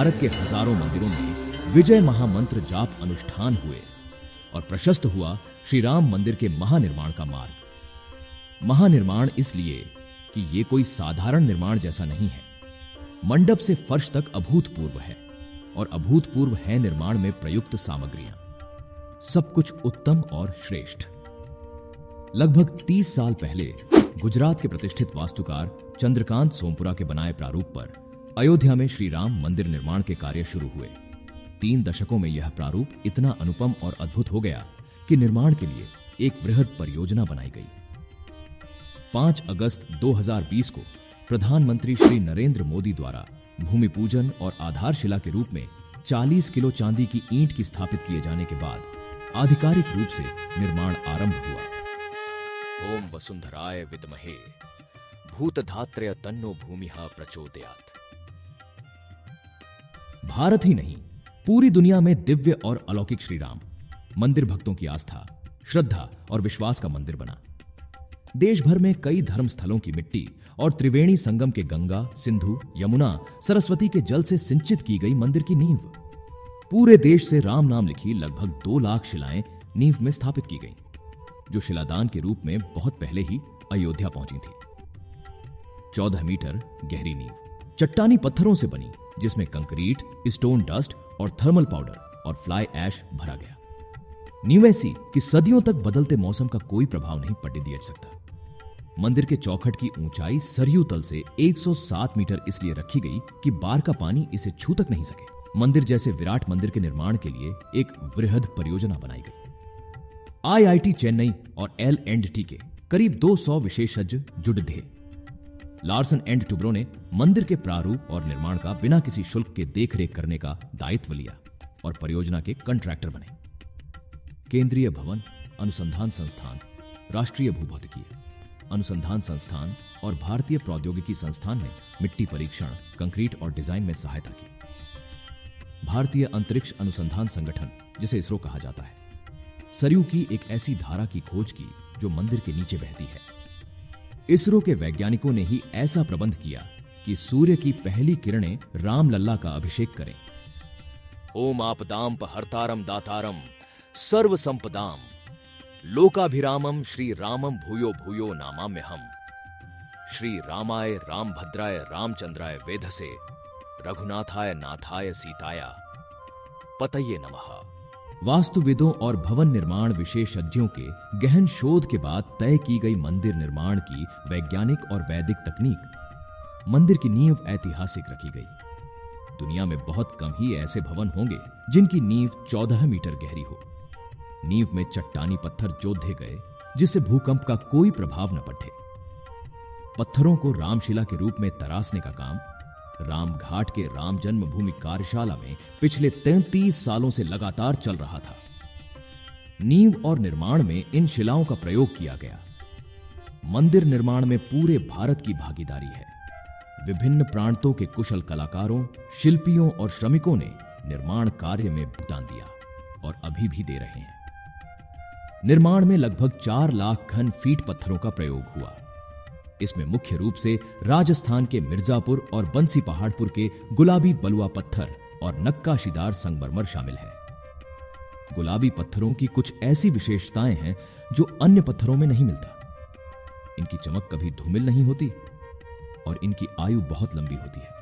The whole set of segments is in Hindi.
भारत के हज़ारों मंदिरों में विजय महामंत्र जाप अनुष्ठान हुए और प्रशस्त हुआ श्री राम मंदिर के महानिर्माण का मार्ग। महानिर्माण इसलिए कि ये कोई साधारण निर्माण जैसा नहीं है। मंडप से फर्श तक अभूतपूर्व है और अभूतपूर्व है निर्माण में प्रयुक्त सामग्रियाँ। सब कुछ उत्तम और श्रेष्ठ। लगभग 30 साल पहले गुजरात के प्रतिष्ठित वास्तुकार चंद्रकांत सोमपुरा के बनाए प्रारूप पर अयोध्या में श्री राम मंदिर निर्माण के कार्य शुरू हुए। तीन दशकों में यह प्रारूप इतना अनुपम और अद्भुत हो गया कि निर्माण के लिए एक वृहद परियोजना बनाई गई। 5 अगस्त 2020 को प्रधानमंत्री श्री नरेंद्र मोदी द्वारा भूमि पूजन और आधारशिला के रूप में 40 किलो चांदी की ईंट की स्थापित किए जाने के बाद आधिकारिक रूप से निर्माण आरंभ हुआ। ओम वसुंधराय विद्महे, भूतधात्रय तन्नो भूमिहा प्रचोदयात। भारत ही नहीं पूरी दुनिया में दिव्य और अलौकिक श्री राम मंदिर भक्तों की आस्था श्रद्धा और विश्वास का मंदिर बना। देश भर में कई धर्म स्थलों की मिट्टी और त्रिवेणी संगम के गंगा सिंधु यमुना सरस्वती के जल से सिंचित की गई मंदिर की नींव। पूरे देश से राम नाम लिखी लगभग दो लाख शिलाएँ नींव में स्थापित की गईं, जो शिलादान के रूप में बहुत पहले ही अयोध्या पहुँची थी। चौदह मीटर गहरी नींव चट्टानी पत्थरों से बनी जिसमें कंक्रीट, स्टोन डस्ट और थर्मल पाउडर और फ्लाई ऐश भरा गया। नींव ऐसी कि सदियों तक बदलते मौसम का कोई प्रभाव नहीं पड़ने दिया सकता। मंदिर के चौखट की ऊंचाई सरयू तल से 107 मीटर इसलिए रखी गई कि बार का पानी इसे छू तक नहीं सके। मंदिर जैसे विराट मंदिर के निर्माण के लिए एक वृहद परियोजना बनाई गई। आईआईटी चेन्नई और एल एंड टी के करीब 200 विशेषज्ञ जुड़ थे लार्सन एंड टुब्रो ने मंदिर के प्रारूप और निर्माण का बिना किसी शुल्क के देखरेख करने का दायित्व लिया और परियोजना के कंट्रैक्टर बने। केंद्रीय भवन, अनुसंधान संस्थान, राष्ट्रीय भूभौतिकीय, अनुसंधान संस्थान और भारतीय प्रौद्योगिकी संस्थान ने मिट्टी परीक्षण, कंक्रीट और डिज़ाइन में सहायता की। भारतीय अंतरिक्ष अनुसंधान संगठन, जिसे इसरो कहा जाता है, सरयू की एक ऐसी धारा की खोज की जो मंदिर के नीचे बहती है। इसरो के वैज्ञानिकों ने ही ऐसा प्रबंध किया कि सूर्य की पहली किरणें रामलल्ला का अभिषेक करें। ओम आपदाम हरतारम दातारम सर्व संपदाम लोकाभिरामम श्री रामम भूयो भूयो नामाम्य हम श्री रामाय राम भद्राय रामचंद्राय वेधसे, रघुनाथाय नाथाय सीताया, पतये नमः। वास्तुविदों और भवन निर्माण विशेषज्ञों के गहन शोध के बाद तय की गई मंदिर निर्माण की वैज्ञानिक और वैदिक तकनीक। मंदिर की नींव ऐतिहासिक रखी गई। दुनिया में बहुत कम ही ऐसे भवन होंगे जिनकी नींव 14 मीटर गहरी हो। नींव में चट्टानी पत्थर जोधे गए, जिससे भूकंप का कोई प्रभाव न पड़े। पत्थरों को रामशिला के रूप में तरासने का काम राम घाट के राम जन्मभूमि कार्यशाला में पिछले तैतीस सालों से लगातार चल रहा था। नींव और निर्माण में इन शिलाओं का प्रयोग किया गया। मंदिर निर्माण में पूरे भारत की भागीदारी है। विभिन्न प्रांतों के कुशल कलाकारों, शिल्पियों और श्रमिकों ने निर्माण कार्य में भुगतान दिया और अभी भी दे रहे हैं। निर्माण में लगभग चार लाख घन फीट पत्थरों का प्रयोग हुआ। इसमें मुख्य रूप से राजस्थान के मिर्जापुर और बंसी पहाड़पुर के गुलाबी बलुआ पत्थर और नक्काशीदार संगमरमर शामिल है। गुलाबी पत्थरों की कुछ ऐसी विशेषताएँ हैं जो अन्य पत्थरों में नहीं मिलता। इनकी चमक कभी धूमिल नहीं होती और इनकी आयु बहुत लंबी होती है।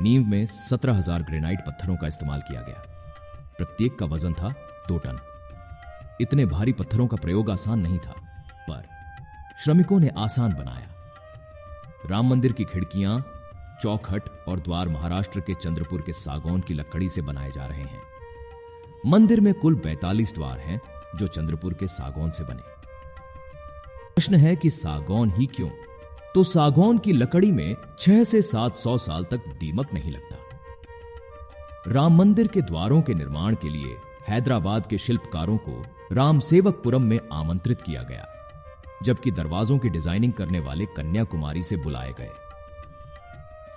नींव में सत्रह हज़ार ग्रेनाइट पत्थरों का इस्तेमाल किया गया। प्रत्येक का वज़न था दो टन। इतने भारी पत्थरों का प्रयोग आसान नहीं था, पर श्रमिकों ने आसान बनाया। राम मंदिर की खिड़कियाँ, चौखट और द्वार महाराष्ट्र के चंद्रपुर के सागौन की लकड़ी से बनाए जा रहे हैं। मंदिर में कुल 42 द्वार हैं जो चंद्रपुर के सागौन से बने। प्रश्न है कि सागौन ही क्यों? तो सागौन की लकड़ी में छह से सात सौ साल तक दीमक नहीं लगता। राम मंदिर के द्वारों के निर्माण के लिए हैदराबाद के शिल्पकारों को रामसेवकपुरम में आमंत्रित किया गया। जबकि दरवाजों की डिज़ाइनिंग करने वाले कन्याकुमारी से बुलाए गए।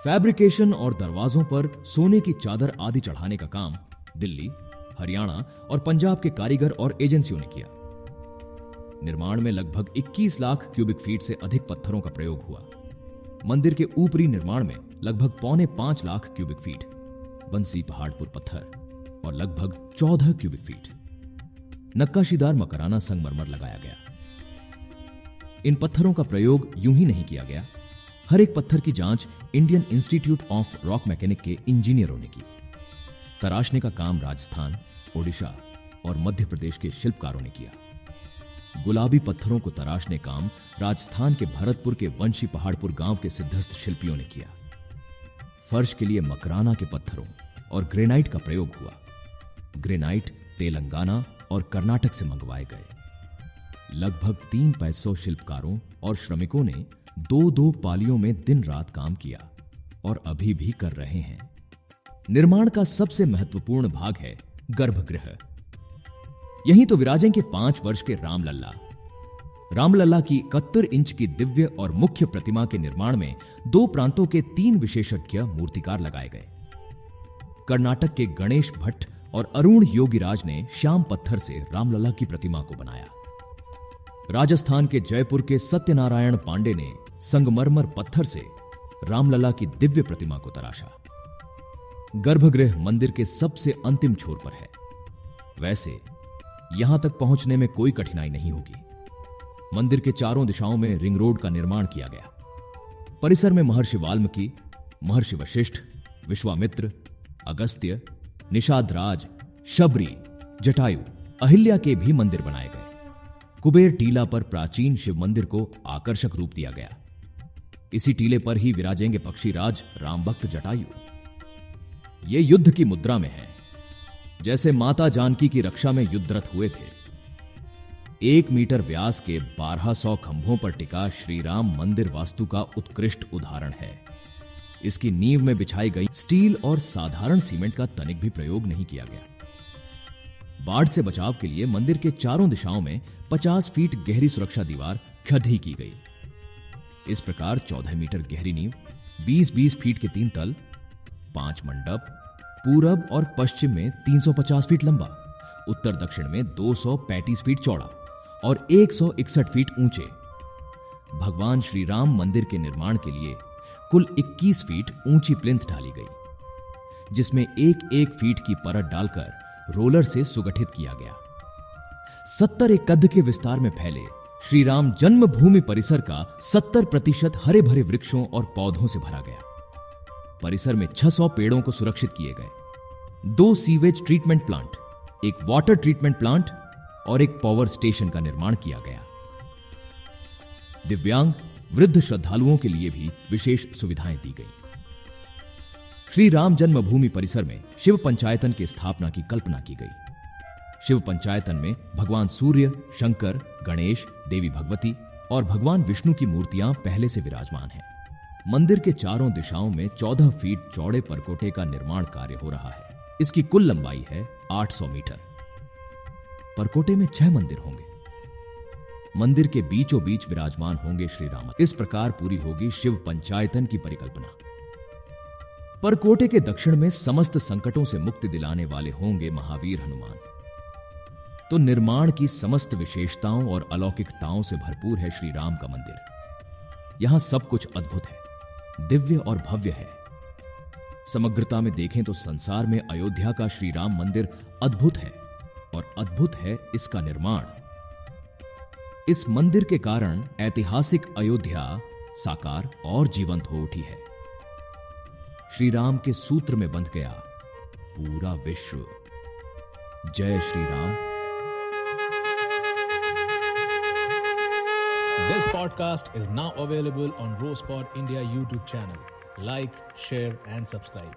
फैब्रिकेशन और दरवाजों पर सोने की चादर आदि चढ़ाने का काम दिल्ली, हरियाणा और पंजाब के कारीगर और एजेंसियों ने किया। निर्माण में लगभग 21 लाख क्यूबिक फीट से अधिक पत्थरों का प्रयोग हुआ। मंदिर के ऊपरी निर्माण में लगभग पौने पाँच लाख क्यूबिक फीट, बंसी पहाड़पुर पत्थर और लगभग चौदह क्यूबिक फीट। नक्काशीदार मकराना संगमरमर लगाया गया। इन पत्थरों का प्रयोग यूँ ही नहीं किया गया। हर एक पत्थर की जाँच Indian Institute of Rock Mechanic के इंजीनियरों ने की। तराशने का काम राजस्थान, ओडिशा और मध्य प्रदेश के शिल्पकारों ने किया। गुलाबी पत्थरों को तराशने काम राजस्थान के भरतपुर के वंशी पहाड़पुर गाँव के सिद्धस्थ शिल्पियों ने किया। फर्श के लिए मकराना के पत्थरों और ग्रेनाइट का प्रयोग हुआ। ग्रेनाइट तेलंगाना और कर्नाटक से मंगवाए गए। लगभग तीन पैसौ शिल्पकारों और श्रमिकों ने दो दो पालियों में दिन रात काम किया और अभी भी कर रहे हैं। निर्माण का सबसे महत्वपूर्ण भाग है गर्भगृह। यही तो विराजें के पाँच वर्ष के रामलल्ला। रामलला की इकहत्तर इंच की दिव्य और मुख्य प्रतिमा के निर्माण में दो प्रांतों के तीन विशेषज्ञ मूर्तिकार लगाए गए। कर्नाटक के गणेश भट्ट और अरुण योगीराज ने श्याम पत्थर से रामलला की प्रतिमा को बनाया। राजस्थान के जयपुर के सत्यनारायण पांडे ने संगमरमर पत्थर से रामलला की दिव्य प्रतिमा को तराशा। गर्भगृह मंदिर के सबसे अंतिम छोर पर है। वैसे, यहाँ तक पहुँचने में कोई कठिनाई नहीं होगी। मंदिर के चारों दिशाओं में रिंग रोड का निर्माण किया गया। परिसर में महर्षि वाल्मीकि, महर्षि वशिष्ठ, विश्वामित्र, अगस्त्य, निषाद राज, शबरी, जटायु, अहिल्या के भी मंदिर बनाए गए। कुबेर टीला पर प्राचीन शिव मंदिर को आकर्षक रूप दिया गया। इसी टीले पर ही विराजेंगे पक्षीराज राम भक्त जटायु। ये युद्ध की मुद्रा में है। जैसे माता जानकी की रक्षा में युद्धरत हुए थे। एक मीटर व्यास के 1200 खंभों पर टिका श्री राम मंदिर वास्तु का उत्कृष्ट उदाहरण है। इसकी नींव में बिछाई गई स्टील और साधारण सीमेंट का तनिक भी प्रयोग नहीं किया गया। बाढ़ से बचाव के लिए मंदिर के चारों दिशाओं में 50 फीट गहरी सुरक्षा दीवार खड़ी की गई। इस प्रकार 14 मीटर गहरी नींव 20-20 फीट के तीन तल, पाँच मंडप, पूरब और पश्चिम में 350 फीट लंबा, उत्तर दक्षिण में 235 फीट चौड़ा और एक सौ इकसठ फीट ऊँचे। भगवान श्री राम मंदिर के निर्माण के लिए कुल 21 फीट ऊँची प्लिंथ डाली गई, जिसमें एक एक फीट की परत डालकर रोलर से सुगठित किया गया। सत्तर एक कद के विस्तार में फैले श्री राम जन्मभूमि परिसर का 70 प्रतिशत हरे भरे वृक्षों और पौधों से भरा गया। परिसर में 600 पेड़ों को सुरक्षित किए गए। दो सीवेज ट्रीटमेंट प्लांट, एक वाटर ट्रीटमेंट प्लांट और एक पावर स्टेशन का निर्माण किया गया। दिव्यांग, वृद्ध श्रद्धालुओं के लिए भी विशेष सुविधाएँ दी गई। श्री राम जन्मभूमि परिसर में शिव पंचायतन की स्थापना की कल्पना की गई। शिव पंचायतन में भगवान सूर्य, शंकर, गणेश, देवी भगवती और भगवान विष्णु की मूर्तियाँ पहले से विराजमान हैं। मंदिर के चारों दिशाओं में 14 फीट चौड़े परकोटे का निर्माण कार्य हो रहा है। इसकी कुल लंबाई है 800 मीटर। परकोटे में छह मंदिर होंगे। मंदिर के बीचों बीच विराजमान होंगे श्री राम इस प्रकार पूरी होगी शिव पंचायतन की परिकल्पना। परकोटे के दक्षिण में समस्त संकटों से मुक्ति दिलाने वाले होंगे महावीर हनुमान। तो निर्माण की समस्त विशेषताओं और अलौकिकताओं से भरपूर है श्री राम का मंदिर। यहाँ सब कुछ अद्भुत है, दिव्य और भव्य है। समग्रता में देखें तो संसार में अयोध्या का श्री राम मंदिर अद्भुत है और अद्भुत है इसका निर्माण। इस मंदिर के कारण ऐतिहासिक अयोध्या साकार और जीवंत हो उठी है। श्री राम के सूत्र में बंध गया। पूरा विश्व। जय Shri Ram this podcast is now available on Rospot India YouTube channel like share and subscribe